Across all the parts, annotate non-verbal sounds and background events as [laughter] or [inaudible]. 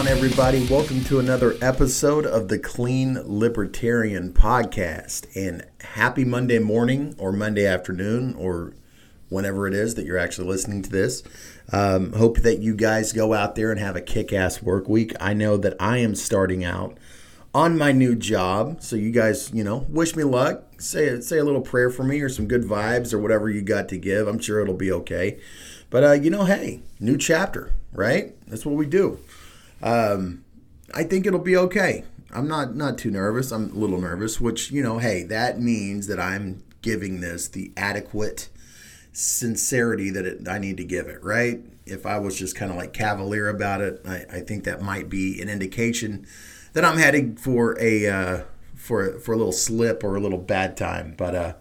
On, everybody? Welcome to another episode of the Clean Libertarian Podcast. And happy Monday morning or Monday afternoon or whenever it is that you're actually listening to this. Um, hope that you guys go out there and have a kick ass work week. I know that I am starting out on my new job. So you guys, you know, wish me luck. Say say a little prayer for me or some good vibes or whatever you got to give. I'm sure it'll be okay. But uh, you know, hey, new chapter, right? That's what we do. Um, I think it'll be okay. I'm not not too nervous. I'm a little nervous, which you know, hey, that means that I'm giving this the adequate sincerity that it, I need to give it, right? If I was just kind of like cavalier about it, I, I, think that might be an indication that I'm heading for a uh, for for a little slip or a little bad time. But uh,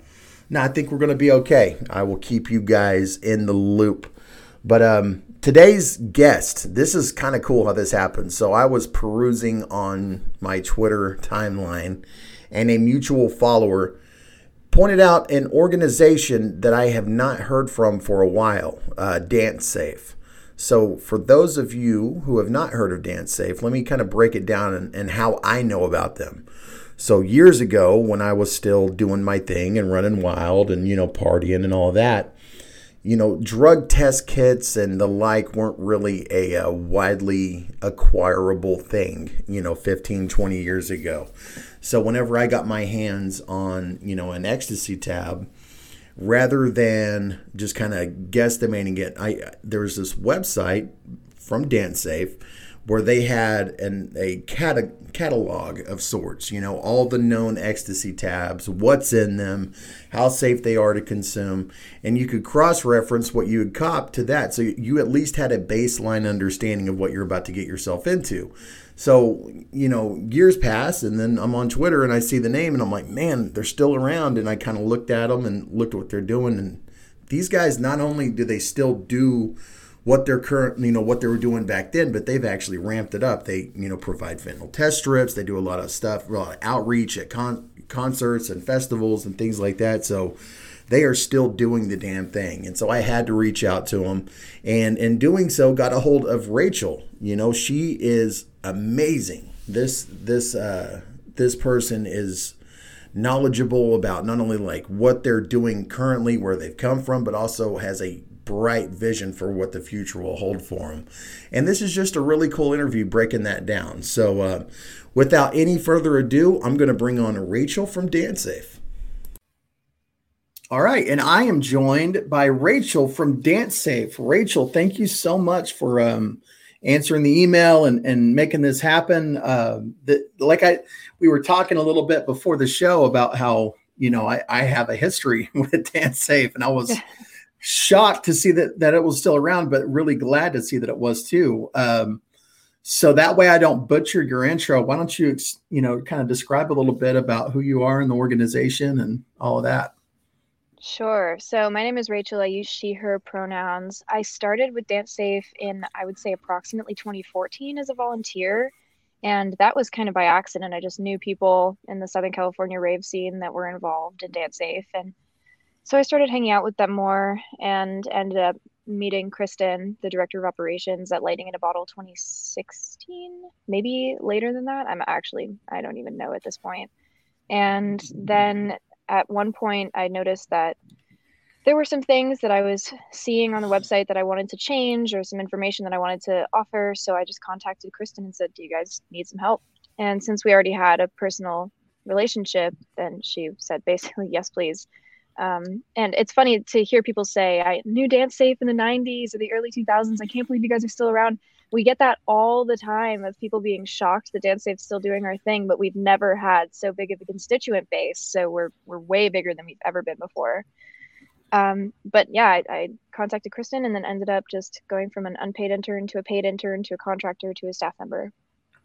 no, I think we're gonna be okay. I will keep you guys in the loop. But um, today's guest, this is kind of cool how this happened. So I was perusing on my Twitter timeline, and a mutual follower pointed out an organization that I have not heard from for a while, uh, Dance Safe. So, for those of you who have not heard of Dance Safe, let me kind of break it down and, and how I know about them. So, years ago, when I was still doing my thing and running wild and, you know, partying and all that, you know, drug test kits and the like weren't really a, a, widely acquirable thing, you know, 15, 20 years ago. So whenever I got my hands on, you know, an ecstasy tab, rather than just kind of guesstimating it, I uh, there was this website from DanceSafe where they had an a cata- catalog of sorts, you know, all the known ecstasy tabs, what's in them, how safe they are to consume, and you could cross reference what you had cop to that. So you at least had a baseline understanding of what you're about to get yourself into. So, you know, years pass and then I'm on Twitter and I see the name and I'm like, man, they're still around. And I kind of looked at them and looked at what they're doing. And these guys, not only do they still do what they're currently, you know, what they were doing back then, but they've actually ramped it up. They, you know, provide fentanyl test strips. They do a lot of stuff, a lot of outreach at con- concerts and festivals and things like that. So they are still doing the damn thing. And so I had to reach out to them. And in doing so, got a hold of Rachel. You know, she is amazing. This, this, uh, this person is knowledgeable about not only like what they're doing currently, where they've come from, but also has a bright vision for what the future will hold for him. And this is just a really cool interview breaking that down. So, uh, without any further ado, I'm going to bring on Rachel from DanceSafe. All right, and I am joined by Rachel from DanceSafe. Rachel, thank you so much for um, answering the email and, and making this happen. Uh, the, like I, we were talking a little bit before the show about how you know I, I have a history [laughs] with DanceSafe, and I was [laughs] shocked to see that that it was still around, but really glad to see that it was too. Um, so that way I don't butcher your intro. Why don't you, you know, kind of describe a little bit about who you are in the organization and all of that? Sure. So my name is Rachel. I use she, her pronouns. I started with Dance Safe in, I would say, approximately 2014 as a volunteer. And that was kind of by accident. I just knew people in the Southern California rave scene that were involved in Dance Safe. And so I started hanging out with them more and ended up meeting Kristen, the director of operations at Lightning in a Bottle 2016, maybe later than that. I'm actually, I don't even know at this point. And then at one point, I noticed that there were some things that I was seeing on the website that I wanted to change or some information that I wanted to offer. So I just contacted Kristen and said, Do you guys need some help? And since we already had a personal relationship, then she said basically, Yes, please. Um, and it's funny to hear people say, I knew Dance Safe in the 90s or the early 2000s. I can't believe you guys are still around. We get that all the time of people being shocked that Dance Safe's still doing our thing, but we've never had so big of a constituent base. So we're, we're way bigger than we've ever been before. Um, but yeah, I, I contacted Kristen and then ended up just going from an unpaid intern to a paid intern to a contractor to a staff member.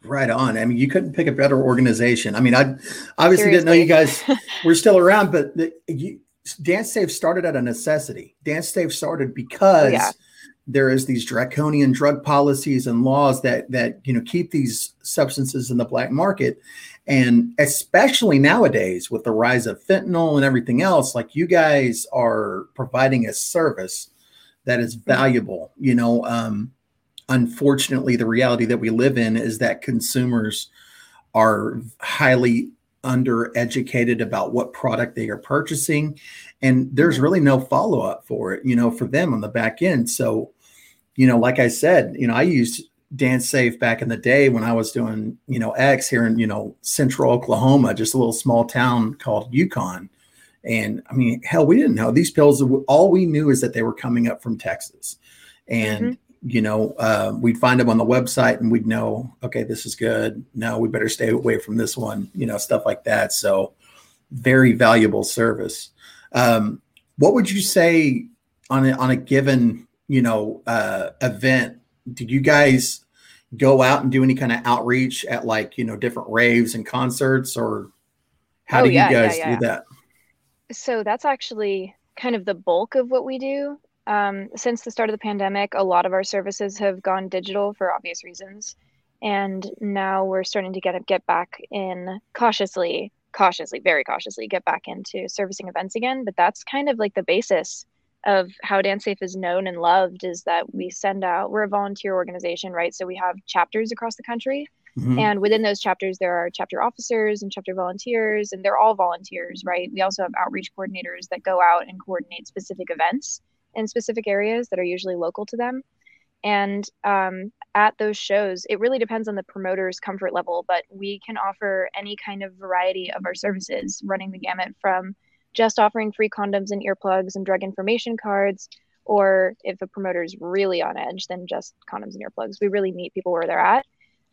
Right on. I mean, you couldn't pick a better organization. I mean, I obviously Seriously. didn't know you guys were still around, but the, you, Dance Safe started at a necessity. Dance Safe started because oh, yeah. there is these draconian drug policies and laws that that you know keep these substances in the black market, and especially nowadays with the rise of fentanyl and everything else, like you guys are providing a service that is mm-hmm. valuable. You know, um, unfortunately the reality that we live in is that consumers are highly undereducated about what product they are purchasing and there's really no follow up for it you know for them on the back end. So you know like i said you know i used dance safe back in the day when i was doing you know x here in you know central oklahoma just a little small town called yukon. And i mean hell we didn't know. These pills all we knew is that they were coming up from texas. And mm-hmm you know, uh, we'd find them on the website and we'd know, okay, this is good. No, we better stay away from this one, you know, stuff like that. So, very valuable service. Um, what would you say on a, on a given, you know, uh, event? Did you guys go out and do any kind of outreach at like, you know, different raves and concerts or how oh, do yeah, you guys yeah, yeah. do that? So, that's actually kind of the bulk of what we do um, since the start of the pandemic, a lot of our services have gone digital for obvious reasons, and now we're starting to get get back in cautiously, cautiously, very cautiously, get back into servicing events again. But that's kind of like the basis of how DanceSafe is known and loved is that we send out. We're a volunteer organization, right? So we have chapters across the country. Mm-hmm. And within those chapters, there are chapter officers and chapter volunteers, and they're all volunteers, right? We also have outreach coordinators that go out and coordinate specific events in specific areas that are usually local to them. And um, at those shows, it really depends on the promoter's comfort level, but we can offer any kind of variety of our services, running the gamut from just offering free condoms and earplugs and drug information cards, or if a promoter is really on edge, then just condoms and earplugs. We really meet people where they're at,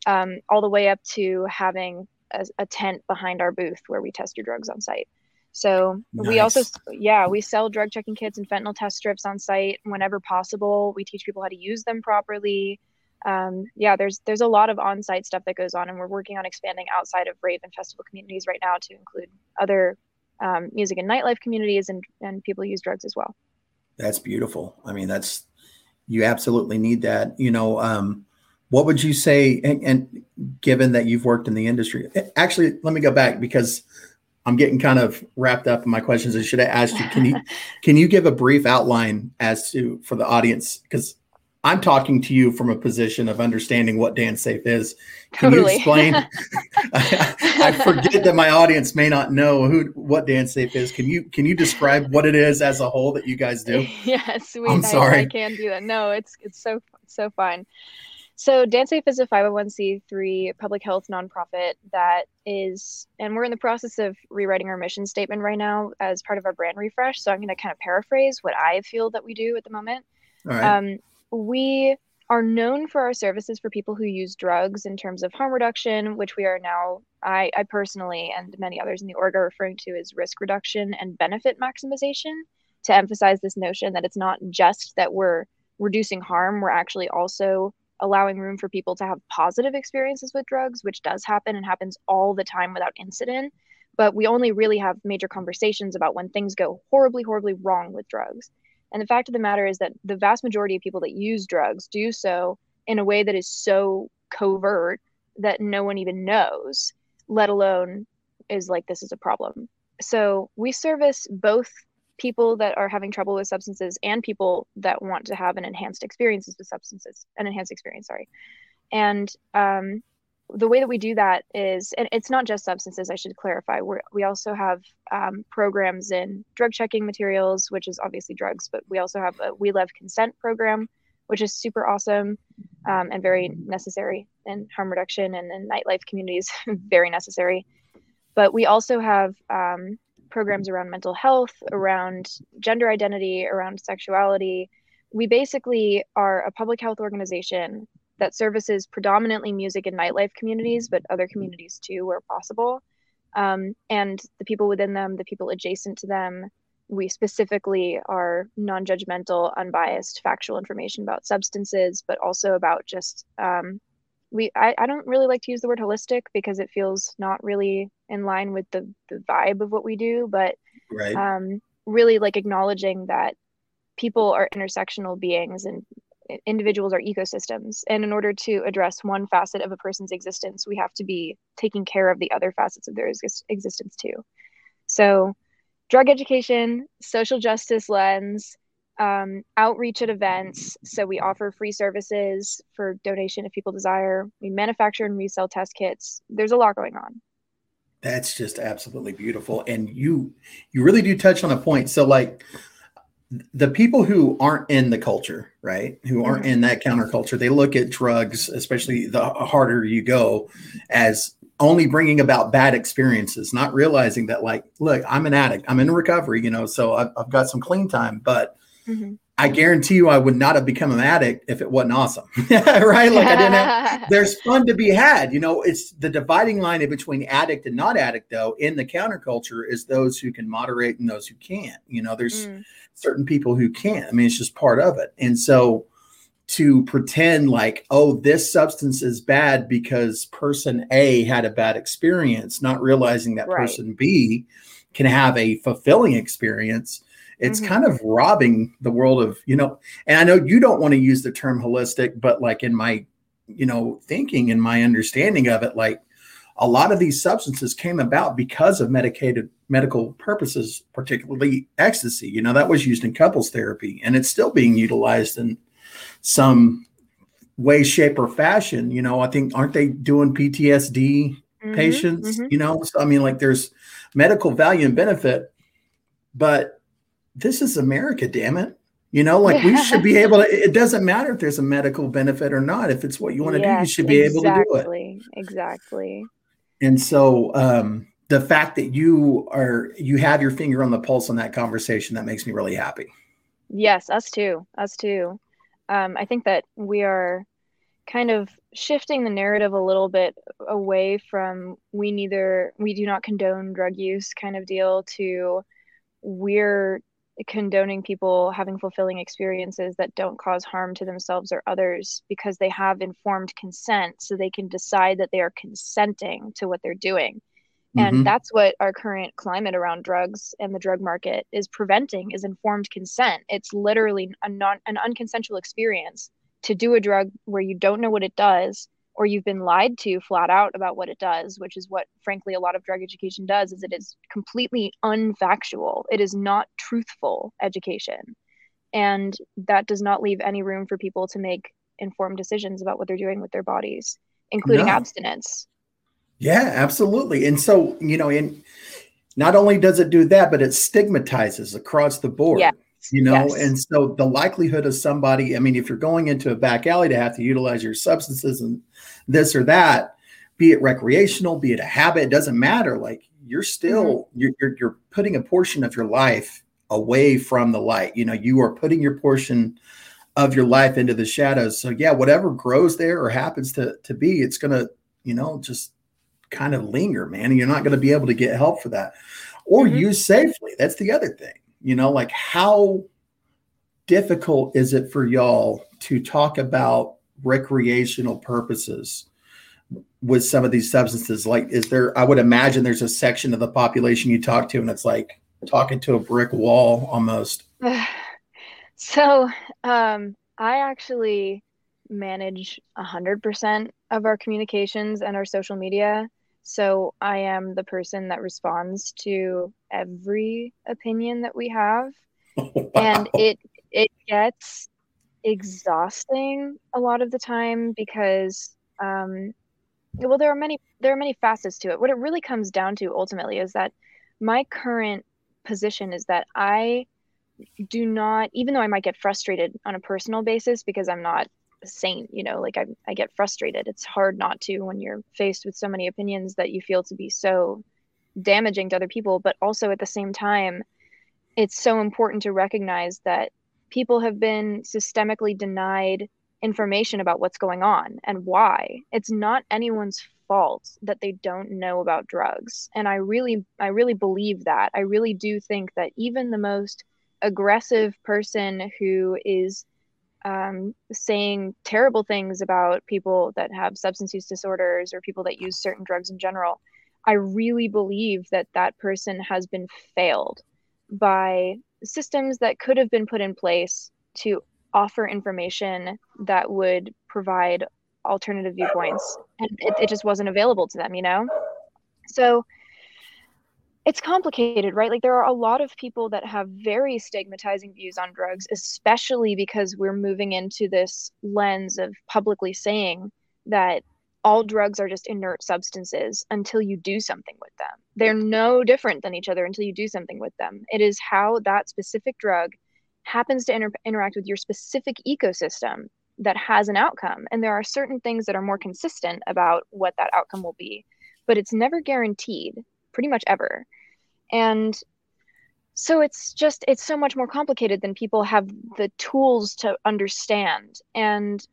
um, all the way up to having a, a tent behind our booth where we test your drugs on site. So nice. we also, yeah, we sell drug checking kits and fentanyl test strips on site whenever possible. We teach people how to use them properly. Um, yeah, there's there's a lot of on-site stuff that goes on, and we're working on expanding outside of rave and festival communities right now to include other um, music and nightlife communities and and people who use drugs as well. That's beautiful. I mean, that's you absolutely need that. You know, um, what would you say? And, and given that you've worked in the industry, actually, let me go back because I'm getting kind of wrapped up in my questions. I should have asked you. Can you [laughs] can you give a brief outline as to for the audience because I'm talking to you from a position of understanding what Dance Safe is. Can totally. you explain? I, [laughs] [laughs] I, forget that my audience may not know who what Dance Safe is. Can you can you describe what it is as a whole that you guys do? Yes, we, I'm sorry. I, I can do that. No, it's it's so so fine. So DanceSafe is a 501c3 public health nonprofit that is, and we're in the process of rewriting our mission statement right now as part of our brand refresh. So I'm going to kind of paraphrase what I feel that we do at the moment. Um, we are known for our services for people who use drugs in terms of harm reduction, which we are now, I, I personally and many others in the org are referring to as risk reduction and benefit maximization to emphasize this notion that it's not just that we're reducing harm, we're actually also allowing room for people to have positive experiences with drugs, which does happen and happens all the time without incident. But we only really have major conversations about when things go horribly, horribly wrong with drugs. And the fact of the matter is that the vast majority of people that use drugs do so in a way that is so covert that no one even knows, let alone is like, this is a problem. So we service both people that are having trouble with substances and people that want to have an enhanced experiences with substances an enhanced experience sorry. And um, the way that we do that is and it's not just substances i should clarify we we also have um, programs in drug checking materials which is obviously drugs but we also have a we love consent program which is super awesome um, and very necessary in harm reduction and in nightlife communities [laughs] very necessary. But we also have um, programs around mental health, around gender identity, around sexuality. We basically are a public health organization that services predominantly music and nightlife communities, but other communities too, where possible. Um, and the people within them, the people adjacent to them, we specifically are non judgmental, unbiased, factual information about substances, but also about just um, we I, I don't really like to use the word holistic because it feels not really in line with the the vibe of what we do but right. um really like acknowledging that people are intersectional beings and individuals are ecosystems and in order to address one facet of a person's existence we have to be taking care of the other facets of their ex- existence too so drug education social justice lens um, outreach at events. So we offer free services for donation if people desire. We manufacture and resell test kits. There's a lot going on. That's just absolutely beautiful. And you you really do touch on a point. So like the people who aren't in the culture, right? Who aren't mm-hmm. in that counterculture, they look at drugs, especially the harder you go, as only bringing about bad experiences, not realizing that, like, look, I'm an addict, I'm in recovery, you know, so I've, I've got some clean time, but mm-hmm. I guarantee you I would not have become an addict if it wasn't awesome. [laughs] right? Like I didn't have, [laughs] there's fun to be had. You know, it's the dividing line between addict and not addict though in the counterculture is those who can moderate and those who can't. You know, there's mm. certain people who can't. I mean, it's just part of it. And so to pretend like, oh, this substance is bad because person A had a bad experience, not realizing that right. person B can have a fulfilling experience it's mm-hmm. kind of robbing the world of you know and i know you don't want to use the term holistic but like in my you know thinking and my understanding of it like a lot of these substances came about because of medicated medical purposes particularly ecstasy you know that was used in couples therapy and it's still being utilized in some way shape or fashion you know i think aren't they doing ptsd mm-hmm, patients mm-hmm. you know so, i mean like there's medical value and benefit but this is America, damn it. You know, like we should be [laughs] able to, it doesn't matter if there's a medical benefit or not. If it's what you want to yes, do, you should be exactly, able to do it. Exactly. And so um, the fact that you are, you have your finger on the pulse on that conversation, that makes me really happy. Yes, us too. Us too. Um, I think that we are kind of shifting the narrative a little bit away from we neither, we do not condone drug use kind of deal to we're condoning people having fulfilling experiences that don't cause harm to themselves or others because they have informed consent so they can decide that they are consenting to what they're doing and mm-hmm. that's what our current climate around drugs and the drug market is preventing is informed consent it's literally a non an unconsensual experience to do a drug where you don't know what it does or you've been lied to flat out about what it does which is what frankly a lot of drug education does is it is completely unfactual. It is not truthful education. And that does not leave any room for people to make informed decisions about what they're doing with their bodies including no. abstinence. Yeah absolutely. And so you know in not only does it do that but it stigmatizes across the board. Yeah you know yes. and so the likelihood of somebody i mean if you're going into a back alley to have to utilize your substances and this or that be it recreational be it a habit it doesn't matter like you're still mm-hmm. you're, you're, you're putting a portion of your life away from the light you know you are putting your portion of your life into the shadows so yeah whatever grows there or happens to to be it's gonna you know just kind of linger man and you're not going to be able to get help for that or mm-hmm. use safely that's the other thing you know, like how difficult is it for y'all to talk about recreational purposes with some of these substances? Like, is there, I would imagine there's a section of the population you talk to and it's like talking to a brick wall almost. [sighs] So, um, I actually manage 100% of our communications and our social media. So I am the person that responds to every opinion that we have. [laughs] Wow. And it it gets exhausting a lot of the time because um well there are many there are many facets to it. What it really comes down to ultimately is that my current position is that I do not even though I might get frustrated on a personal basis because I'm not saint you know like I, I get frustrated. It's hard not to when you're faced with so many opinions that you feel to be so damaging to other people but also at the same time it's so important to recognize that people have been systemically denied information about what's going on and why. It's not anyone's fault that they don't know about drugs and i really i really believe that. I really do think that even the most aggressive person who is um, saying terrible things about people that have substance use disorders or people that use certain drugs in general, I really believe that that person has been failed by systems that could have been put in place to offer information that would provide alternative viewpoints. And it, it just wasn't available to them you know? So it's complicated, right? Like there are a lot of people that have very stigmatizing views on drugs, especially because we're moving into this lens of publicly saying that all drugs are just inert substances until you do something with them. They're no different than each other until you do something with them. It is how that specific drug happens to inter- interact with your specific ecosystem that has an outcome. And there are certain things that are more consistent about what that outcome will be, but it's never guaranteed, pretty much ever. And so it's just it's so much more complicated than people have the tools to understand and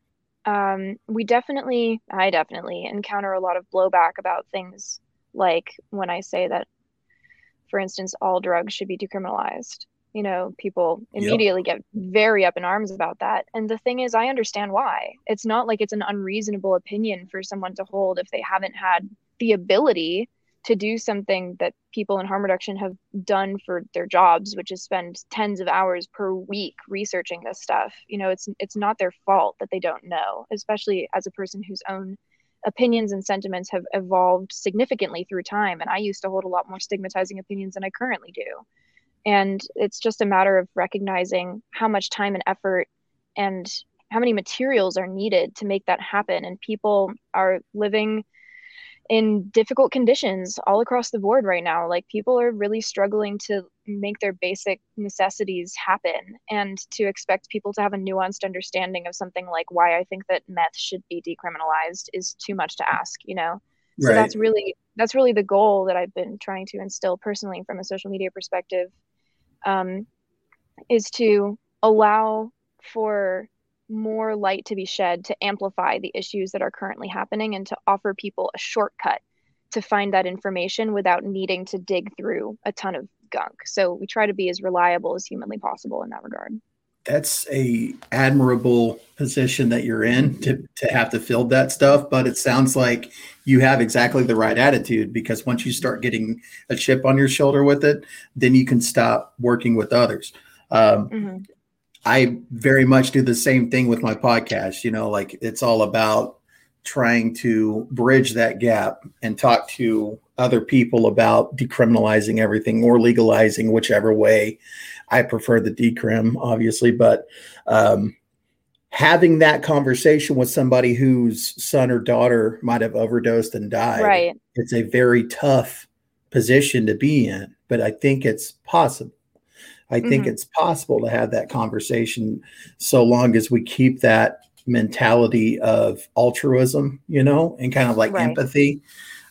um, we definitely i definitely encounter a lot of blowback about things like when i say that for instance all drugs should be decriminalized you know people immediately yep. get very up in arms about that and the thing is i understand why it's not like it's an unreasonable opinion for someone to hold if they haven't had the ability to do something that people in harm reduction have done for their jobs which is spend tens of hours per week researching this stuff. You know it's it's not their fault that they don't know especially as a person whose own opinions and sentiments have evolved significantly through time. And i used to hold a lot more stigmatizing opinions than i currently do. And it's just a matter of recognizing how much time and effort and how many materials are needed to make that happen. And people are living in difficult conditions all across the board right now. Like people are really struggling to make their basic necessities happen and to expect people to have a nuanced understanding of something like why I think that meth should be decriminalized is too much to ask, you know. So right. that's really that's really the goal that I've been trying to instill personally from a social media perspective um, is to allow for more light to be shed to amplify the issues that are currently happening and to offer people a shortcut to find that information without needing to dig through a ton of gunk. So we try to be as reliable as humanly possible in that regard. That's a admirable position that you're in to, to have to fill that stuff, but it sounds like you have exactly the right attitude because once you start getting a chip on your shoulder with it, then you can stop working with others. Um, mm-hmm. I very much do the same thing with my podcast. You know, like it's all about trying to bridge that gap and talk to other people about decriminalizing everything or legalizing, whichever way. I prefer the decrim, obviously, but um, having that conversation with somebody whose son or daughter might have overdosed and died, right. it's a very tough position to be in, but I think it's possible. I think mm-hmm. it's possible to have that conversation so long as we keep that mentality of altruism, you know, and kind of like right. empathy.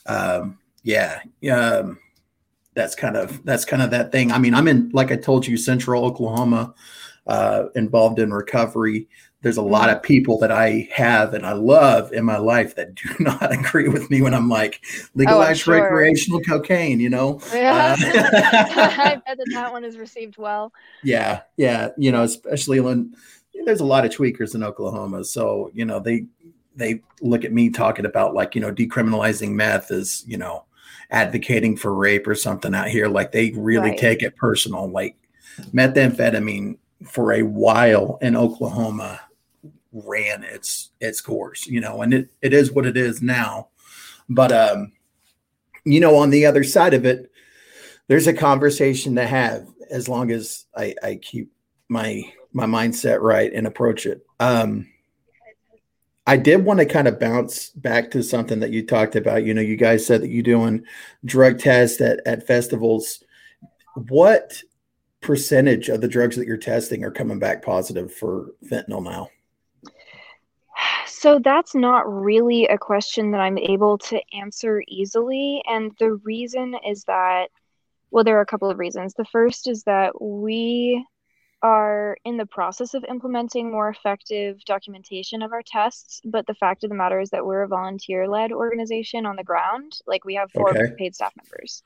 Um, yeah. Um, that's kind of that's kind of that thing. I mean, I'm in like I told you, central Oklahoma, uh, involved in recovery there's a lot of people that I have and I love in my life that do [laughs] not agree with me when I'm like legalize oh, sure. recreational cocaine, you know? Yeah. Uh, [laughs] I [laughs] bet that that one is received well. Yeah. Yeah. You know, especially when there's a lot of tweakers in Oklahoma. So, you know, they, they look at me talking about like, you know, decriminalizing meth is, you know, advocating for rape or something out here. Like they really right. take it personal. Like methamphetamine for a while in Oklahoma ran its its course, you know, and it, it is what it is now. But um, you know, on the other side of it, there's a conversation to have as long as I, I keep my my mindset right and approach it. Um, I did want to kind of bounce back to something that you talked about. You know, you guys said that you're doing drug tests at, at festivals. What percentage of the drugs that you're testing are coming back positive for fentanyl now? So that's not really a question that I'm able to answer easily. And the reason is that, well, there are a couple of reasons. The first is that we are in the process of implementing more effective documentation of our tests. But the fact of the matter is that we're a volunteer led organization on the ground. Like we have four okay. paid staff members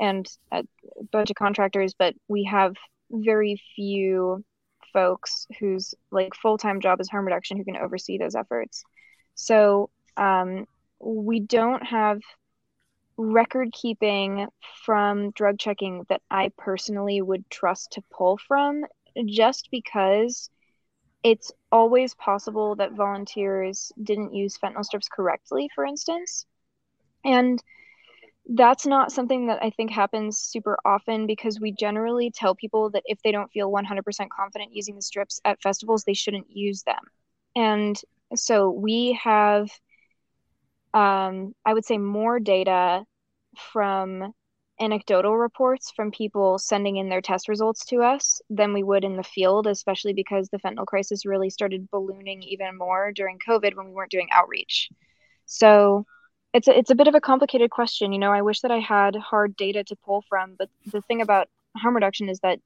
and a bunch of contractors, but we have very few folks whose like full-time job is harm reduction who can oversee those efforts. So um, we don't have record keeping from drug checking that i personally would trust to pull from just because it's always possible that volunteers didn't use fentanyl strips correctly for instance. And that's not something that I think happens super often because we generally tell people that if they don't feel 100% confident using the strips at festivals, they shouldn't use them. And so we have, um, I would say, more data from anecdotal reports from people sending in their test results to us than we would in the field, especially because the fentanyl crisis really started ballooning even more during COVID when we weren't doing outreach. So it's a, it's a bit of a complicated question. You know, I wish that I had hard data to pull from, but the thing about harm reduction is that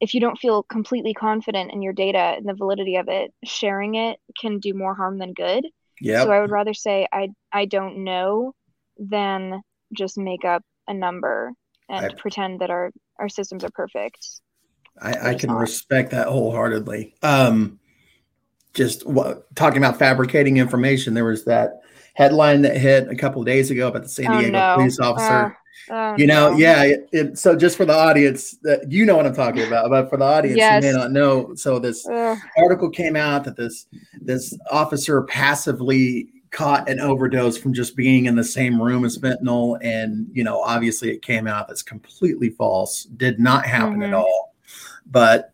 if you don't feel completely confident in your data and the validity of it, sharing it can do more harm than good. Yeah. So I would rather say I I don't know than just make up a number and I, pretend that our our systems are perfect. I, I can not. respect that wholeheartedly. Um, just what, talking about fabricating information, there was that headline that hit a couple of days ago about the San oh, Diego oh, no. police officer. Uh, oh, you know, no. yeah. It, it, so just for the audience, that you know what I'm talking about, but for the audience yes. who may not know, so this article came out that this this officer passively caught an overdose from just being in the same room as fentanyl, and you know, obviously it came out that's completely false. Did not happen mm-hmm. at all. But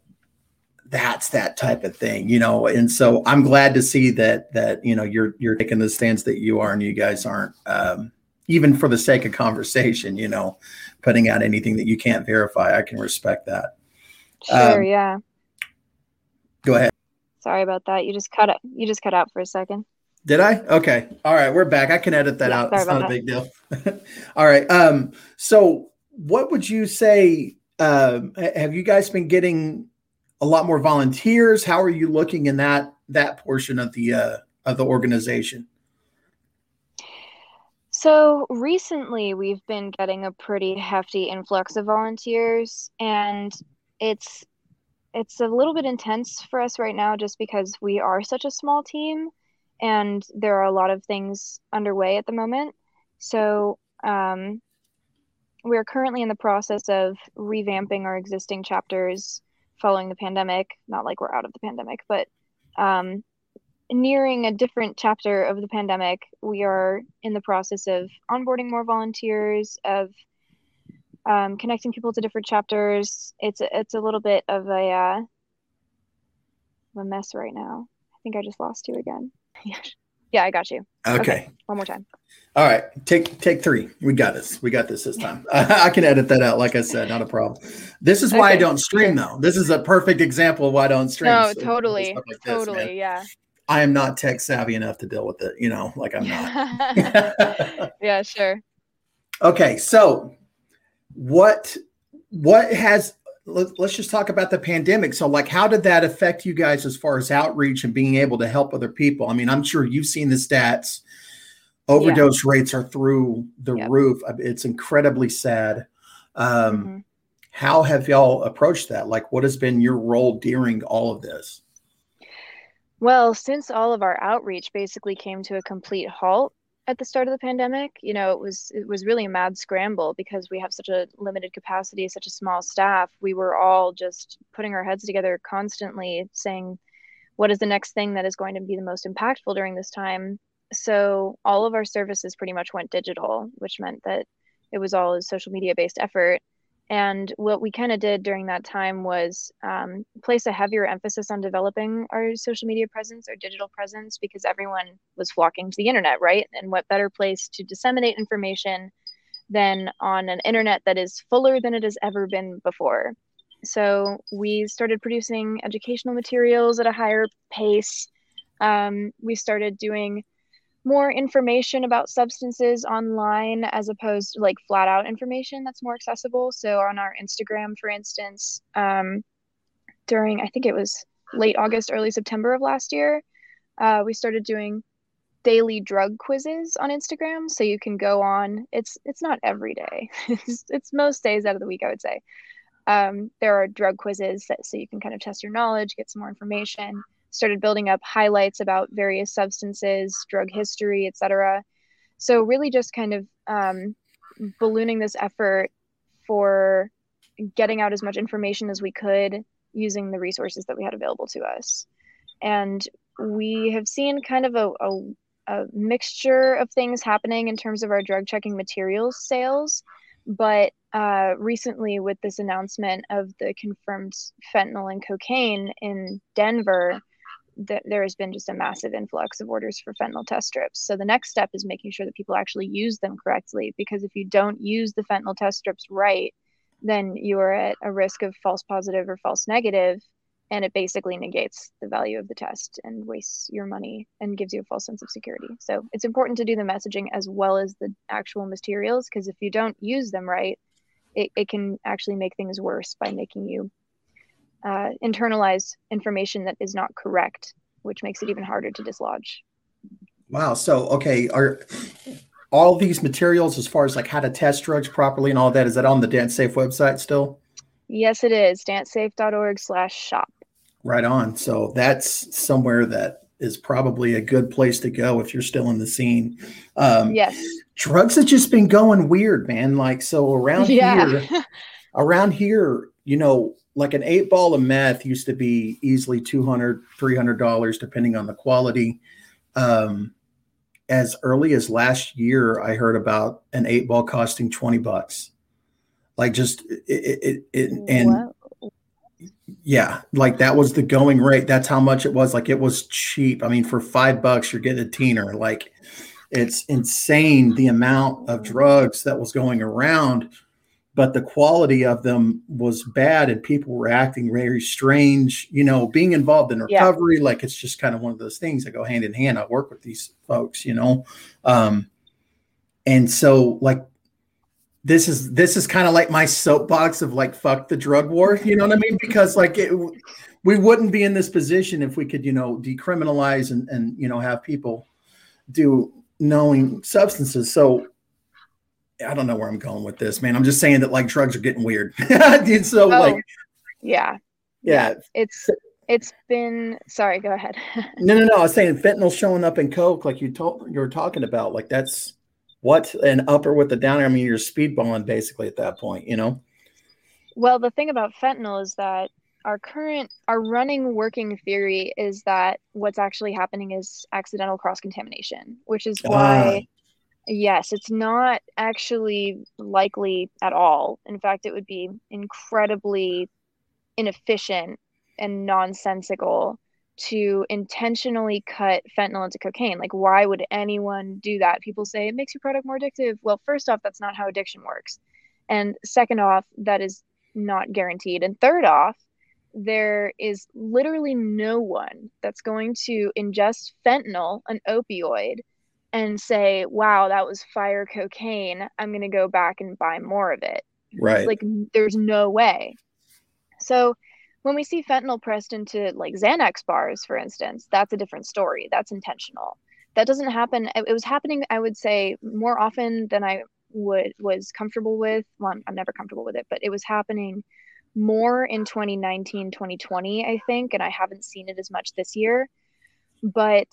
that's that type of thing, you know. And so I'm glad to see that that you know you're you're taking the stance that you are, and you guys aren't um, even for the sake of conversation, you know, putting out anything that you can't verify. I can respect that. Sure. Um, yeah. Go ahead. Sorry about that. You just cut it. You just cut out for a second. Did I? Okay. All right. We're back. I can edit that yeah, out. It's not that. a big deal. [laughs] All right. Um, so what would you say? Um, have you guys been getting a lot more volunteers? How are you looking in that that portion of the uh, of the organization? So recently, we've been getting a pretty hefty influx of volunteers, and it's it's a little bit intense for us right now, just because we are such a small team, and there are a lot of things underway at the moment. So um, we are currently in the process of revamping our existing chapters following the pandemic. Not like we're out of the pandemic, but um, nearing a different chapter of the pandemic, we are in the process of onboarding more volunteers, of um, connecting people to different chapters. It's a, it's a little bit of a uh, a mess right now. I think I just lost you again. [laughs] yeah, I got you. Okay. okay. One more time. All right, take take three. We got this. We got this this time. [laughs] I can edit that out. Like I said, not a problem. This is why okay. I don't stream though. This is a perfect example of why I don't stream. No, totally, like totally, this, yeah. I am not tech savvy enough to deal with it. You know, like I'm not. [laughs] yeah, sure. [laughs] Okay, so what what has let, us just talk about the pandemic. So, like, how did that affect you guys as far as outreach and being able to help other people? I mean, I'm sure you've seen the stats overdose yeah. rates are through the yep. roof. It's incredibly sad. Um, mm-hmm. How have y'all approached that? Like, what has been your role during all of this? Well, since all of our outreach basically came to a complete halt at the start of the pandemic, you know, it was it was really a mad scramble because we have such a limited capacity, such a small staff. We were all just putting our heads together constantly, saying, "What is the next thing that is going to be the most impactful during this time?" so all of our services pretty much went digital, which meant that it was all a social media based effort. And what we kind of did during that time was um, place a heavier emphasis on developing our social media presence, our digital presence, because everyone was flocking to the internet, right? And what better place to disseminate information than on an internet that is fuller than it has ever been before? So we started producing educational materials at a higher pace. Um, we started doing more information about substances online as opposed to like flat out information that's more accessible. So on our Instagram, for instance, um, during I think it was late August, early September of last year, uh, we started doing daily drug quizzes on Instagram. So you can go on. It's it's not every day. [laughs] it's, it's most days out of the week, I would say. Um, there are drug quizzes that, so you can kind of test your knowledge, get some more information started building up highlights about various substances, drug history, etc. So really just kind of um, ballooning this effort for getting out as much information as we could using the resources that we had available to us. And we have seen kind of a, a a mixture of things happening in terms of our drug checking materials sales. But uh, recently, with this announcement of the confirmed fentanyl and cocaine in Denver, th- there has been just a massive influx of orders for fentanyl test strips. So the next step is making sure that people actually use them correctly. Because if you don't use the fentanyl test strips right, then you are at a risk of false positive or false negative, and it basically negates the value of the test and wastes your money and gives you a false sense of security. So it's important to do the messaging as well as the actual materials because if you don't use them right, it, it can actually make things worse by making you uh, internalize information that is not correct, which makes it even harder to dislodge. Wow. So, okay, are all these materials as far as like how to test drugs properly and all that is that on the DanceSafe website still? Yes, it is. dancesafe.org slash shop. Right on. So that's somewhere that is probably a good place to go if you're still in the scene. Um, yes. Drugs have just been going weird, man. Like, so around [laughs] yeah. here, around here, you know, like an eight ball of meth used to be easily 200 $300 depending on the quality. Um, as early as last year i heard about an eight ball costing 20 bucks. Like just it, it, it and wow. yeah like that was the going rate. That's how much it was. Like it was cheap. I mean for five bucks you're getting a teener. Like it's insane the amount of drugs that was going around but the quality of them was bad and people were acting very strange you know being involved in recovery yeah. like it's just kind of one of those things that go hand in hand. I work with these folks you know um and so like this is this is kind of like my soapbox of like fuck the drug war you know what i mean? Because like it, we wouldn't be in this position if we could you know decriminalize and and you know have people do knowing substances. So I don't know where I'm going with this, man. I'm just saying that like drugs are getting weird. [laughs] so oh, like yeah. Yeah. It's it's been sorry, go ahead. [laughs] no, no, no. I was saying fentanyl showing up in Coke, like you told you were talking about, like that's what an upper with the downer. I mean, you're speedballing basically at that point, you know? Well, the thing about fentanyl is that our current our running working theory is that what's actually happening is accidental cross contamination, which is why uh Yes, it's not actually likely at all. In fact, it would be incredibly inefficient and nonsensical to intentionally cut fentanyl into cocaine. Like, why would anyone do that? People say it makes your product more addictive. Well, first off, that's not how addiction works. And second off, that is not guaranteed. And third off, there is literally no one that's going to ingest fentanyl, an opioid, and say, wow, that was fire cocaine. I'm going to go back and buy more of it. Right. Like, there's no way. So, when we see fentanyl pressed into like Xanax bars, for instance, that's a different story. That's intentional. That doesn't happen. It was happening, I would say, more often than I would was comfortable with. Well, I'm, I'm never comfortable with it, but it was happening more in 2019, 2020, I think, and I haven't seen it as much this year. But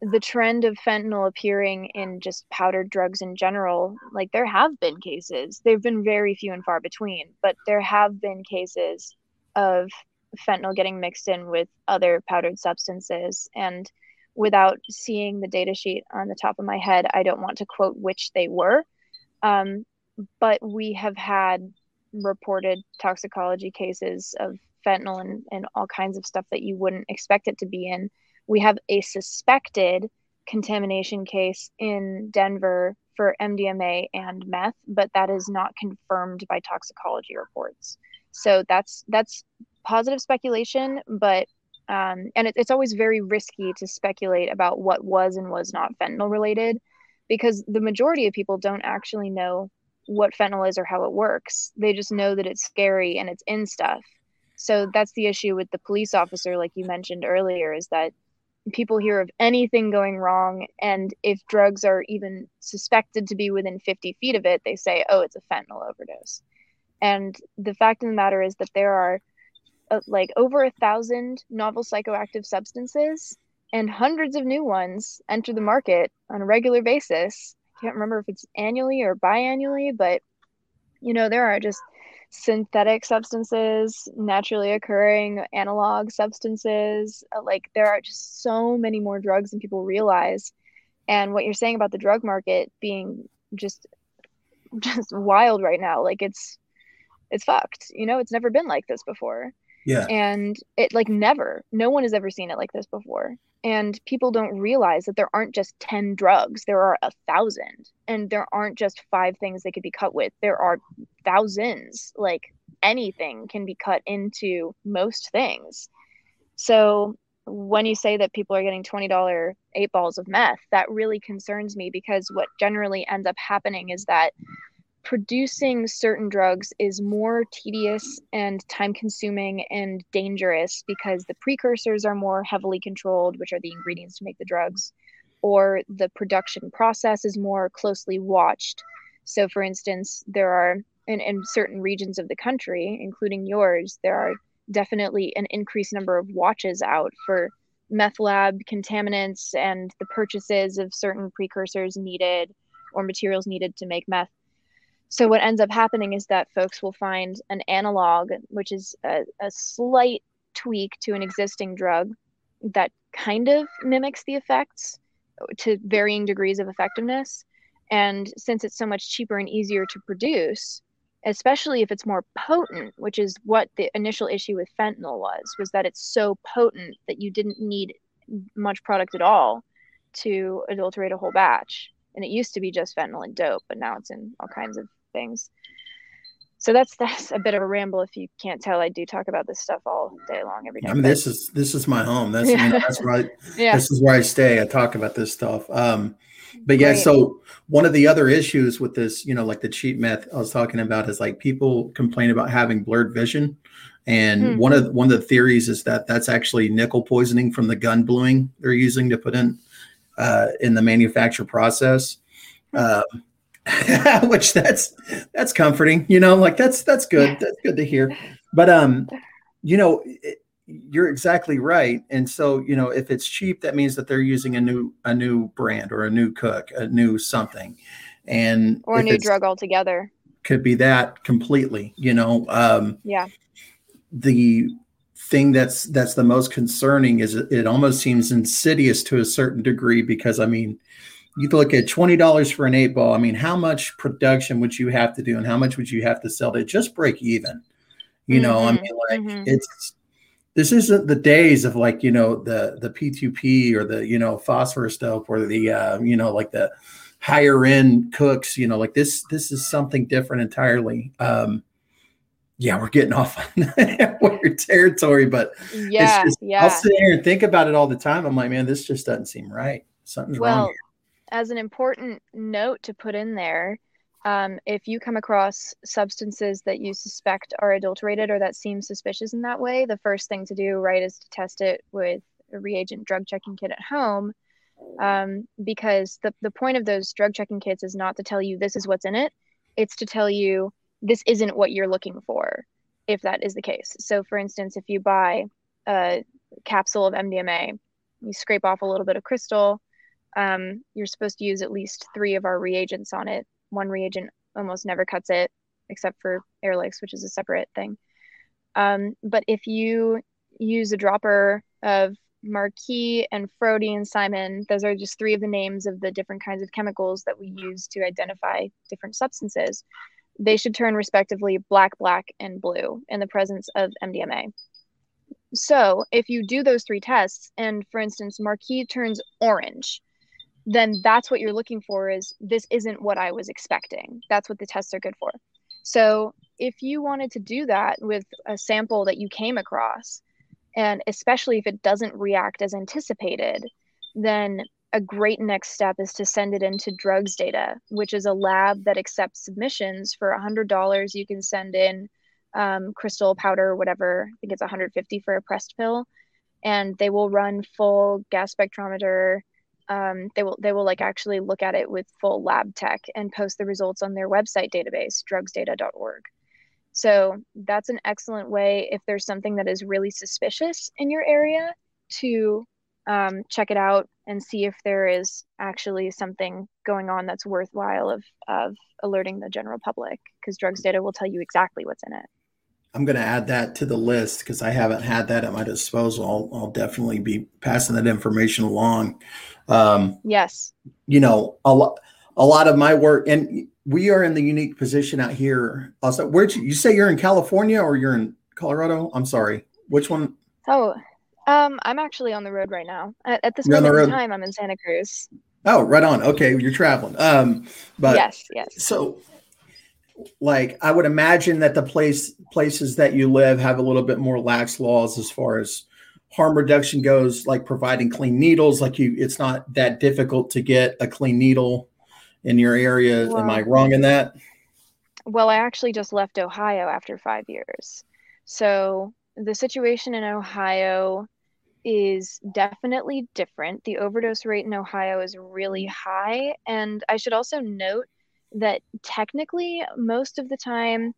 the trend of fentanyl appearing in just powdered drugs in general, like there have been cases, they've been very few and far between, but there have been cases of fentanyl getting mixed in with other powdered substances. And without seeing the data sheet on the top of my head, I don't want to quote which they were. Um, but we have had reported toxicology cases of fentanyl and, and all kinds of stuff that you wouldn't expect it to be in we have a suspected contamination case in Denver for MDMA and meth, but that is not confirmed by toxicology reports. So that's that's positive speculation, but um, and it, it's always very risky to speculate about what was and was not fentanyl related, because the majority of people don't actually know what fentanyl is or how it works. They just know that it's scary and it's in stuff. So that's the issue with the police officer, like you mentioned earlier, is that people hear of anything going wrong and if drugs are even suspected to be within 50 feet of it they say oh it's a fentanyl overdose. And the fact of the matter is that there are uh, like over a thousand novel psychoactive substances and hundreds of new ones enter the market on a regular basis. I can't remember if it's annually or biannually but you know there are just synthetic substances, naturally occurring analog substances. Uh, like there are just so many more drugs than people realize. And what you're saying about the drug market being just [laughs] just wild right now, like it's it's fucked. You know, it's never been like this before. Yeah. And it like never, no one has ever seen it like this before. And people don't realize that there aren't just 10 drugs, there are a thousand. And there aren't just five things they could be cut with, there are thousands. Like anything can be cut into most things. So when you say that people are getting $20 eight balls of meth, that really concerns me because what generally ends up happening is that producing certain drugs is more tedious and time consuming and dangerous because the precursors are more heavily controlled, which are the ingredients to make the drugs, or the production process is more closely watched. So, for instance, there are in, in certain regions of the country, including yours, there are definitely an increased number of watches out for meth lab contaminants and the purchases of certain precursors needed or materials needed to make meth so what ends up happening is that folks will find an analog, which is a, a slight tweak to an existing drug that kind of mimics the effects to varying degrees of effectiveness. And since it's so much cheaper and easier to produce, especially if it's more potent, which is what the initial issue with fentanyl was, was that it's so potent that you didn't need much product at all to adulterate a whole batch. And it used to be just fentanyl and dope, but now it's in all kinds of things. So that's [laughs] that's a bit of a ramble. If you can't tell, I do talk about this stuff all day long, every day. I mean, this is this is my home. That's yeah. that's I, [laughs] yeah. this is where I stay. I talk about this stuff. Um, but yeah, right. so one of the other issues with this, you know, like the cheap meth I was talking about is like people complain about having blurred vision. And mm-hmm. one of one of the theories is that that's actually nickel poisoning from the gun bluing they're using to put in uh, in the manufacture process. Uh, [laughs] which that's that's comforting you know like that's that's good. That's good to hear. But um you know it, you're exactly right. And so you know if it's cheap that means that they're using a new a new brand or a new cook a new something. And or a new drug altogether. Could be that completely you know um yeah. the thing that's that's the most concerning is it, it almost seems insidious to a certain degree because i mean you look at twenty dollars for an eight ball. I mean, how much production would you have to do, and how much would you have to sell to just break even? You know, mm-hmm, I mean, like mm-hmm. it's this isn't the days of like you know the the P2P or the you know phosphorus dope or the uh, you know like the higher end cooks. You know, like this this is something different entirely. Um, yeah, we're getting off on [laughs] your territory, but yeah, just, yeah. I'll sit here and think about it all the time. I'm like, man, this just doesn't seem right. Something's well, wrong. Here as an important note to put in there, um, if you come across substances that you suspect are adulterated or that seem suspicious in that way, the first thing to do, right, is to test it with a reagent drug checking kit at home. Um, because the, the point of those drug checking kits is not to tell you this is what's in it, it's to tell you this isn't what you're looking for, if that is the case. So, for instance, if you buy a capsule of MDMA, you scrape off a little bit of crystal, um, you're supposed to use at least three of our reagents on it. One reagent almost never cuts it, except for Ehrlich's, which is a separate thing. Um, but if you use a dropper of Marquis and Froehde and Simon, those are just three of the names of the different kinds of chemicals that we use to identify different substances. They should turn respectively black, black, and blue in the presence of MDMA. So if you do those three tests, and for instance, Marquis turns orange, then that's what you're looking for is this isn't what I was expecting. That's what the tests are good for. So if you wanted to do that with a sample that you came across, and especially if it doesn't react as anticipated, then a great next step is to send it into DrugsData, which is a lab that accepts submissions for $100. You can send in um, crystal powder, whatever. I think it's 150 for a pressed pill, and they will run full gas spectrometer um, they will they will like actually look at it with full lab tech and post the results on their website database drugsdata.org so that's an excellent way if there's something that is really suspicious in your area to um, check it out and see if there is actually something going on that's worthwhile of of alerting the general public because DrugsData will tell you exactly what's in it I'm going to add that to the list because I haven't had that at my disposal. I'll, I'll definitely be passing that information along. Um, yes. You know, a lot, a lot of my work, and we are in the unique position out here. Also, where'd you, you say you're in California or you're in Colorado? I'm sorry. Which one? Oh, um, I'm actually on the road right now. At, at this you're moment in time, I'm in Santa Cruz. Oh, right on. Okay, you're traveling. Um, but yes, yes. So like I would imagine that the place places that you live have a little bit more lax laws as far as harm reduction goes, like providing clean needles. Like you, it's not that difficult to get a clean needle in your area. Well, Am I wrong in that? Well, I actually just left Ohio after five years. So the situation in Ohio is definitely different. The overdose rate in Ohio is really high. And I should also note that technically most of the time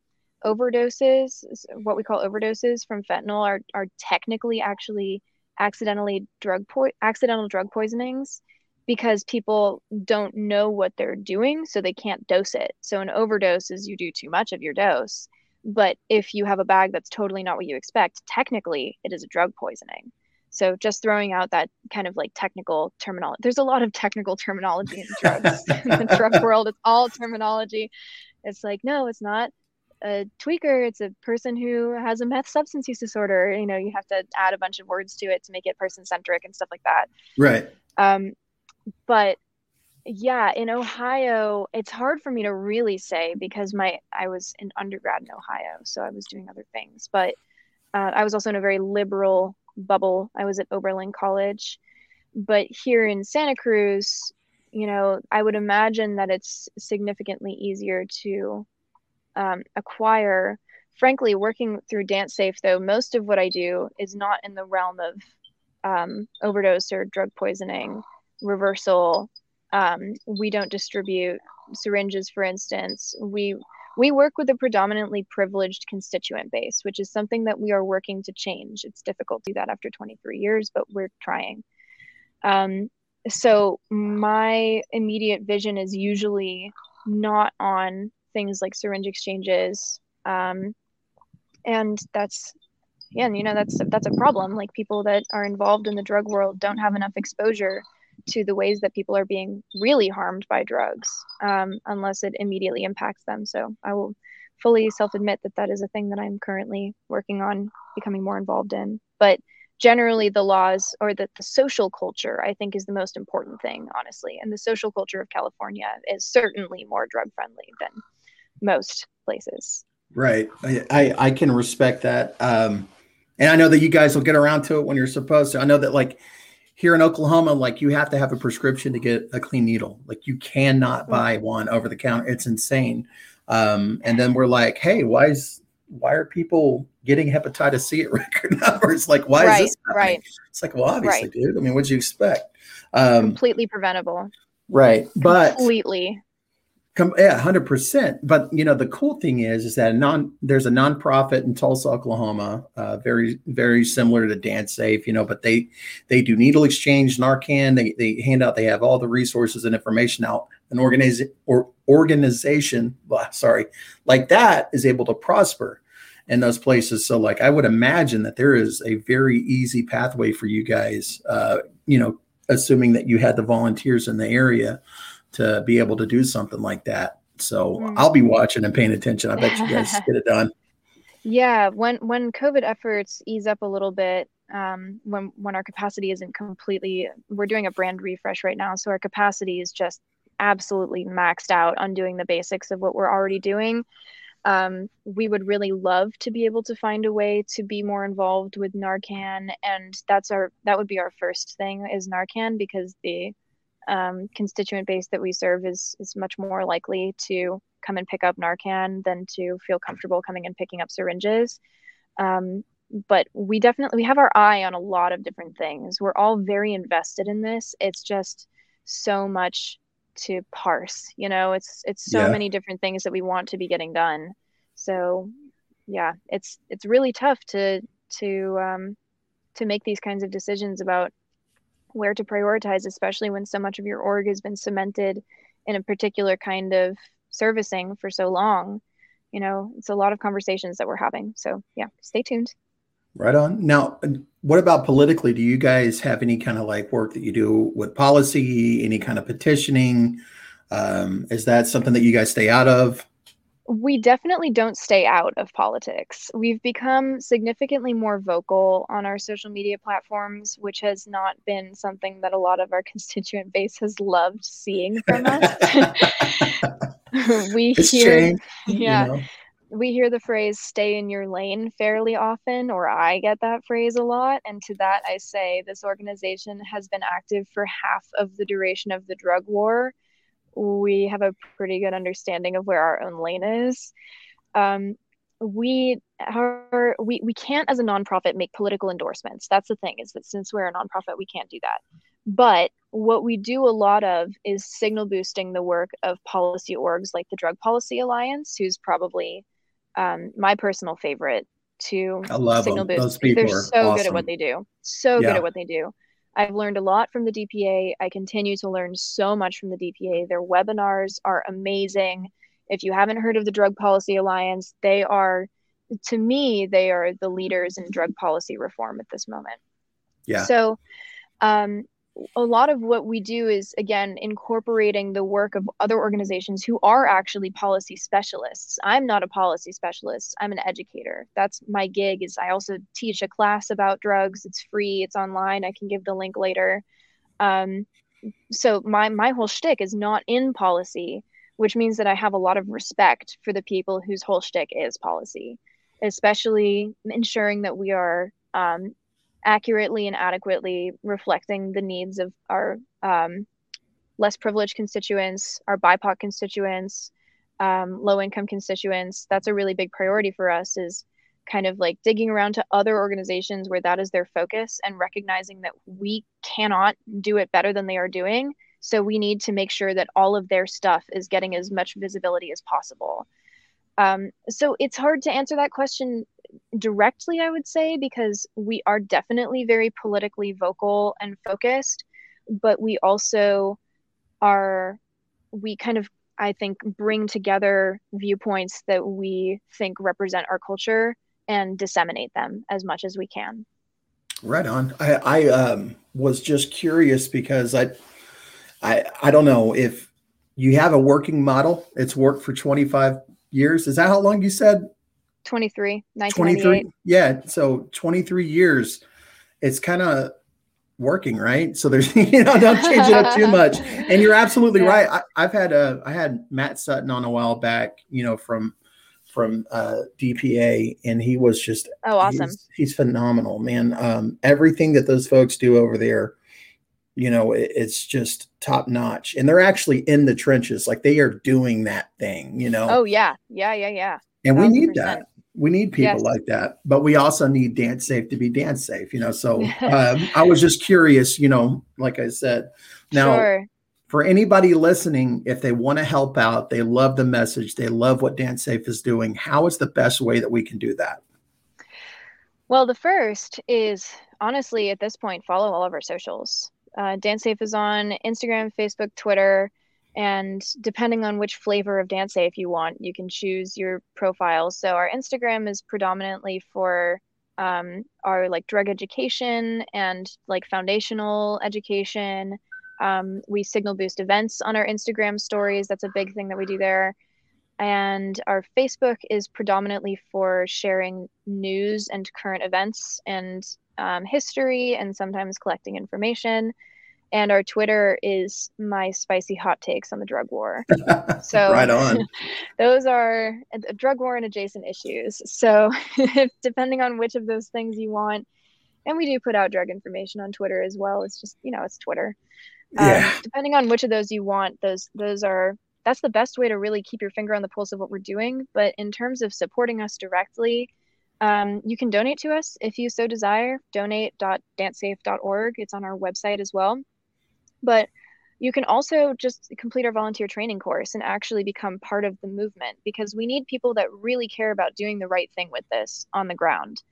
overdoses what we call overdoses from fentanyl are, are technically actually accidentally drug po- accidental drug poisonings because people don't know what they're doing so they can't dose it. So an overdose is you do too much of your dose. But if you have a bag that's totally not what you expect technically it is a drug poisoning so just throwing out that kind of like technical terminology. There's a lot of technical terminology in drugs [laughs] in the drug world. It's all terminology. It's like, no, it's not a tweaker. It's a person who has a meth substance use disorder. You know, you have to add a bunch of words to it to make it person centric and stuff like that. Right. Um, but yeah, in Ohio, it's hard for me to really say because my I was in undergrad in Ohio, so I was doing other things. But uh, I was also in a very liberal bubble. I was at Oberlin College. But here in Santa Cruz, you know, I would imagine that it's significantly easier to um, acquire. Frankly, working through DanceSafe, though, most of what I do is not in the realm of um, overdose or drug poisoning reversal. Um, we don't distribute syringes, for instance. We we work with a predominantly privileged constituent base, which is something that we are working to change. It's difficult to do that after 23 years, but we're trying. Um, so my immediate vision is usually not on things like syringe exchanges, um, and that's yeah, you know that's that's a problem. Like people that are involved in the drug world don't have enough exposure to the ways that people are being really harmed by drugs um, unless it immediately impacts them. So I will fully self admit that that is a thing that I'm currently working on becoming more involved in. But generally, the laws or the, the social culture, I think, is the most important thing, honestly. And the social culture of California is certainly more drug friendly than most places. Right. I, I, I can respect that. Um, and I know that you guys will get around to it when you're supposed to. I know that, like, here in Oklahoma, like you have to have a prescription to get a clean needle. Like you cannot mm-hmm. buy one over the counter. It's insane. Um, and then we're like, hey, why is why are people getting hepatitis C at [laughs] record numbers? Like, why right, is this happening? Right. It's like, well, obviously, right. dude. I mean, what'd you expect? Um, Completely preventable. Right. But completely. Yeah, hundred percent. But you know, the cool thing is, is that non there's a nonprofit in Tulsa, Oklahoma, uh, very very similar to Dance Safe, you know, but they they do needle exchange, Narcan. They they hand out. They have all the resources and information out. An organization or organization, sorry, like that is able to prosper in those places. So, like, I would imagine that there is a very easy pathway for you guys. Uh, you know, assuming that you had the volunteers in the area to be able to do something like that. So mm. I'll be watching and paying attention. I bet you guys [laughs] get it done. Yeah, when when COVID efforts ease up a little bit, um, when when our capacity isn't completely, we're doing a brand refresh right now, so our capacity is just absolutely maxed out on doing the basics of what we're already doing. Um, we would really love to be able to find a way to be more involved with Narcan, and that's our that would be our first thing is Narcan because the um, constituent base that we serve is is much more likely to come and pick up Narcan than to feel comfortable coming and picking up syringes. Um, but we definitely we have our eye on a lot of different things. We're all very invested in this. It's just so much to parse. You know, it's it's so yeah. many different things that we want to be getting done. So yeah, it's it's really tough to to um, to make these kinds of decisions about where to prioritize, especially when so much of your org has been cemented in a particular kind of servicing for so long. you know, it's a lot of conversations that we're having. So yeah, stay tuned. Right on. Now, what about politically? Do you guys have any kind of like work that you do with policy, any kind of petitioning? Um, is that something that you guys stay out of? We definitely don't stay out of politics. We've become significantly more vocal on our social media platforms, which has not been something that a lot of our constituent base has loved seeing from us. [laughs] we it's hear, changed, yeah, you know? we hear the phrase stay in your lane fairly often, or I get that phrase a lot. And to that, I say this organization has been active for half of the duration of the drug war. We have a pretty good understanding of where our own lane is. Um, we however we, we can't as a nonprofit make political endorsements that's the thing is that since we're a nonprofit we can't do that but what we do a lot of is signal boosting the work of policy orgs like the drug policy alliance who's probably um, my personal favorite to I love signal them. boost. Those people They're are so good at what they do. So good at what they do. I've learned a lot from the DPA. I continue to learn so much from the DPA. Their webinars are amazing. If you haven't heard of the Drug Policy Alliance, they are, to me, they are the leaders in drug policy reform at this moment. Yeah. So, um, a lot of what we do is again incorporating the work of other organizations who are actually policy specialists. I'm not a policy specialist. I'm an educator. That's my gig. Is I also teach a class about drugs. It's free. It's online. I can give the link later. Um, so my my whole shtick is not in policy, which means that I have a lot of respect for the people whose whole shtick is policy, especially ensuring that we are um, accurately and adequately reflecting the needs of our um, less privileged constituents, our BIPOC constituents, um, low income constituents. That's a really big priority for us is kind of like digging around to other organizations where that is their focus and recognizing that we cannot do it better than they are doing. So we need to make sure that all of their stuff is getting as much visibility as possible. Um, so it's hard to answer that question directly, I would say, because we are definitely very politically vocal and focused, but we also are, we kind of, I think, bring together viewpoints that we think represent our culture and disseminate them as much as we can. Right on. I, I um, was just curious because I, I, I don't know if you have a working model. It's worked for 25 years. Is that how long you said? 23, 23. Yeah. So 23 years. It's kind of working, right? So there's, [laughs] you know, don't change it up too [laughs] much. And you're absolutely Yeah. right. I, I've had a, I had Matt Sutton on a while back, you know, from, from uh, DPA, and he was just Oh, awesome. He's, he's phenomenal, man. Um, everything that those folks do over there, you know, it, it's just top notch. And they're actually in the trenches, like they are doing that thing, you know. Oh, yeah. Yeah, yeah, yeah. and we need that. We need people Yes. like that, but we also need dance safe to be dance safe, you know. So [laughs] um, I was just curious, you know, like I said. Now, sure. for anybody listening, if they want to help out, they love the message, they love what Dance Safe is doing. How is the best way that we can do that? Well, the first is honestly at this point, follow all of our socials. Uh, Dance Safe is on Instagram, Facebook, Twitter, and depending on which flavor of Dance Safe you want, you can choose your profile. So our Instagram is predominantly for um, our like drug education and like foundational education. Um, we signal boost events on our Instagram stories. That's a big thing that we do there. And our Facebook is predominantly for sharing news and current events and um, history and sometimes collecting information. And our Twitter is my spicy hot takes on the drug war. [laughs] So [laughs] right on. [laughs] those are a drug war and adjacent issues. So depending on which of those things you want, and we do put out drug information on Twitter as well. It's just you know it's Twitter. Um, Yeah. depending on which of those you want, those those are that's the best way to really keep your finger on the pulse of what we're doing. But in terms of supporting us directly, um, you can donate to us if you so desire. Donate.dancesafe.org. It's on our website as well. But you can also just complete our volunteer training course and actually become part of the movement because we need people that really care about doing the right thing with this on the ground.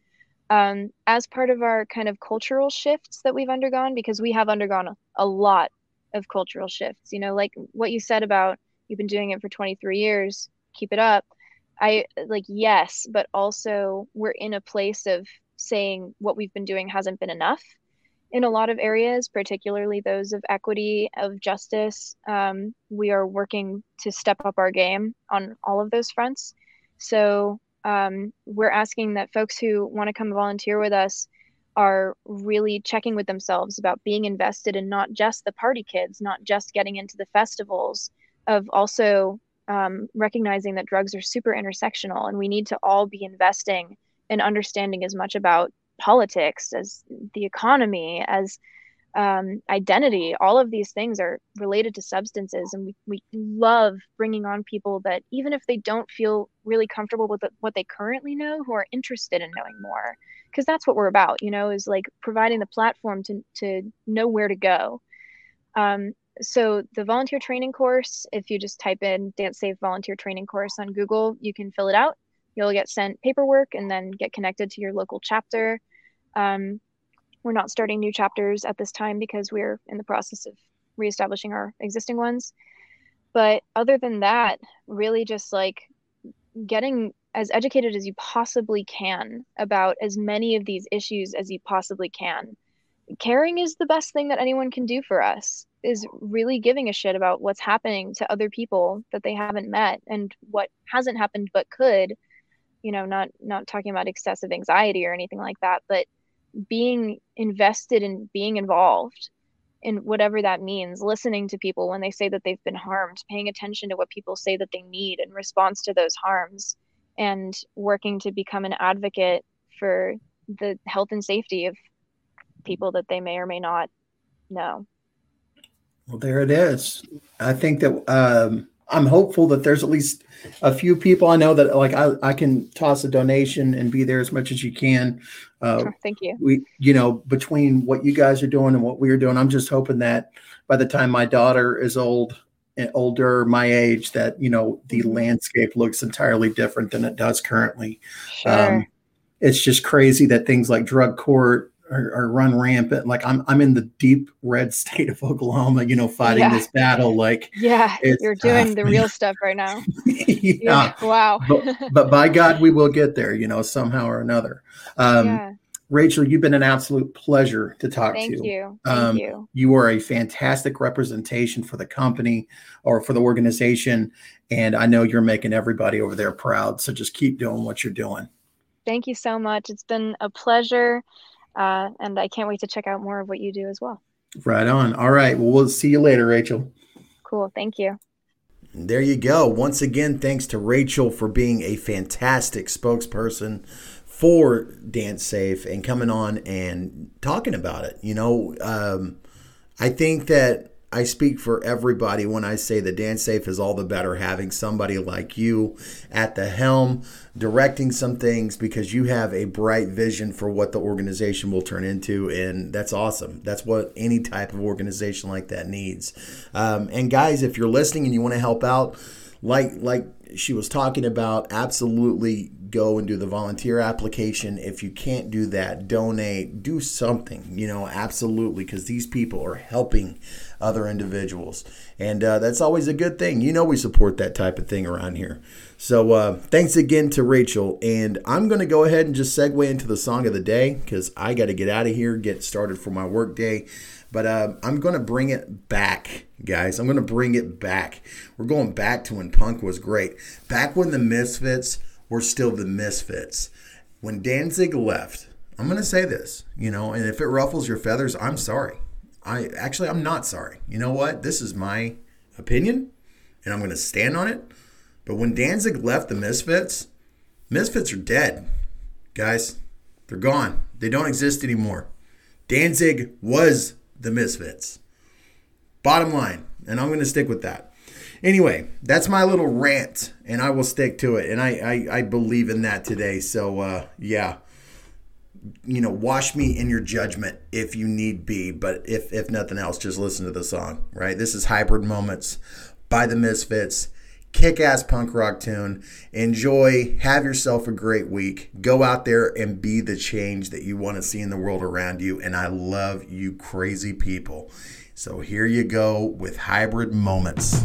Um, as part of our kind of cultural shifts that we've undergone, because we have undergone a, lot of cultural shifts, you know, like what you said about you've been doing it for 23 years, keep it up. I like yes, but also we're in a place of saying what we've been doing hasn't been enough in a lot of areas, particularly those of equity, of justice. Um, we are working to step up our game on all of those fronts. So um, we're asking that folks who want to come volunteer with us are really checking with themselves about being invested in not just the party kids, not just getting into the festivals, of also um, recognizing that drugs are super intersectional and we need to all be investing in understanding as much about politics as the economy as um, identity all of these things are related to substances. And we, we love bringing on people that even if they don't feel really comfortable with the, what they currently know who are interested in knowing more. Because that's what we're about you know is like providing the platform to, to know where to go. Um, so the volunteer training course if you just type in dance safe volunteer training course on google you can fill it out. You'll get sent paperwork and then get connected to your local chapter um, we're not starting new chapters at this time because we're in the process of reestablishing our existing ones. But other than that, really just like getting as educated as you possibly can about as many of these issues as you possibly can. Caring is the best thing that anyone can do for us, is really giving a shit about what's happening to other people that they haven't met and what hasn't happened but could. You know, not not talking about excessive anxiety or anything like that, but being invested in being involved in whatever that means listening to people when they say that they've been harmed paying attention to what people say that they need in response to those harms and working to become an advocate for the health and safety of people that they may or may not know. Well there it is. I think that um, I'm hopeful that there's at least a few people I know that like I, I can toss a donation and be there as much as you can. Uh, [laughs] Thank you. We, you know, between what you guys are doing and what we are doing, I'm just hoping that by the time my daughter is old, eh, older, my age, that you know the mm-hmm. landscape looks entirely different than it does currently. Sure. Um, it's just crazy that things like drug court or, or, run rampant. Like I'm I'm in the deep red [laughs] state of Oklahoma, you know, fighting yeah. this battle. Like yeah, you're doing the real [laughs] stuff right now. yeah. yeah. Wow. but, but, by God, we will get there, you know, somehow or another. Um, yeah. Rachel, you've been an absolute pleasure to talk Thank to. Thank you. Thank um, you. You are a fantastic representation for the company or for the organization. And I know you're making everybody over there proud. So just keep doing what you're doing. Thank you so much. It's been a pleasure. Uh, and I can't wait to check out more of what you do as well. Right on. All right. Well, we'll see you later, Rachel. Cool. Thank you. There you go. Once again, thanks to Rachel for being a fantastic spokesperson for Dance Safe and coming on and talking about it. You know, um, I think that I speak for everybody when I say the dance safe is all the better having somebody like you at the helm directing some things because you have a bright vision for what the organization will turn into and that's awesome. That's what any type of organization like that needs. Um, and guys if you're listening and you want to help out like like she was talking about absolutely go and do the volunteer application. If you can't do that donate do something you know absolutely because these people are helping other individuals. And uh, that's always a good thing. You know, we support that type of thing around here. So uh, thanks again to Rachel. And I'm going to go ahead and just segue into the song of the day because I got to get out of here, get started for my work day. But uh, I'm going to bring it back, guys. I'm going to bring it back. We're going back to when punk was great. Back when the Misfits were still the Misfits. When Danzig left, I'm going to say this, you know, and if it ruffles your feathers, I'm sorry. I actually I'm not sorry. You know what? This is my opinion, and I'm going to stand on it. But when Danzig left the Misfits, Misfits are dead, guys. They're gone. They don't exist anymore. Danzig was the Misfits. Bottom line, and I'm going to stick with that. Anyway, that's my little rant, and I will stick to it. And I I, I believe in that today. So uh, yeah you know, wash me in your judgment if you need be. But if if nothing else, just listen to the song. Right. This is Hybrid Moments by the Misfits. Kick ass punk rock tune. Enjoy. Have yourself a great week. Go out there and be the change that you want to see in the world around you. And I love you, crazy people. So here you go with Hybrid Moments.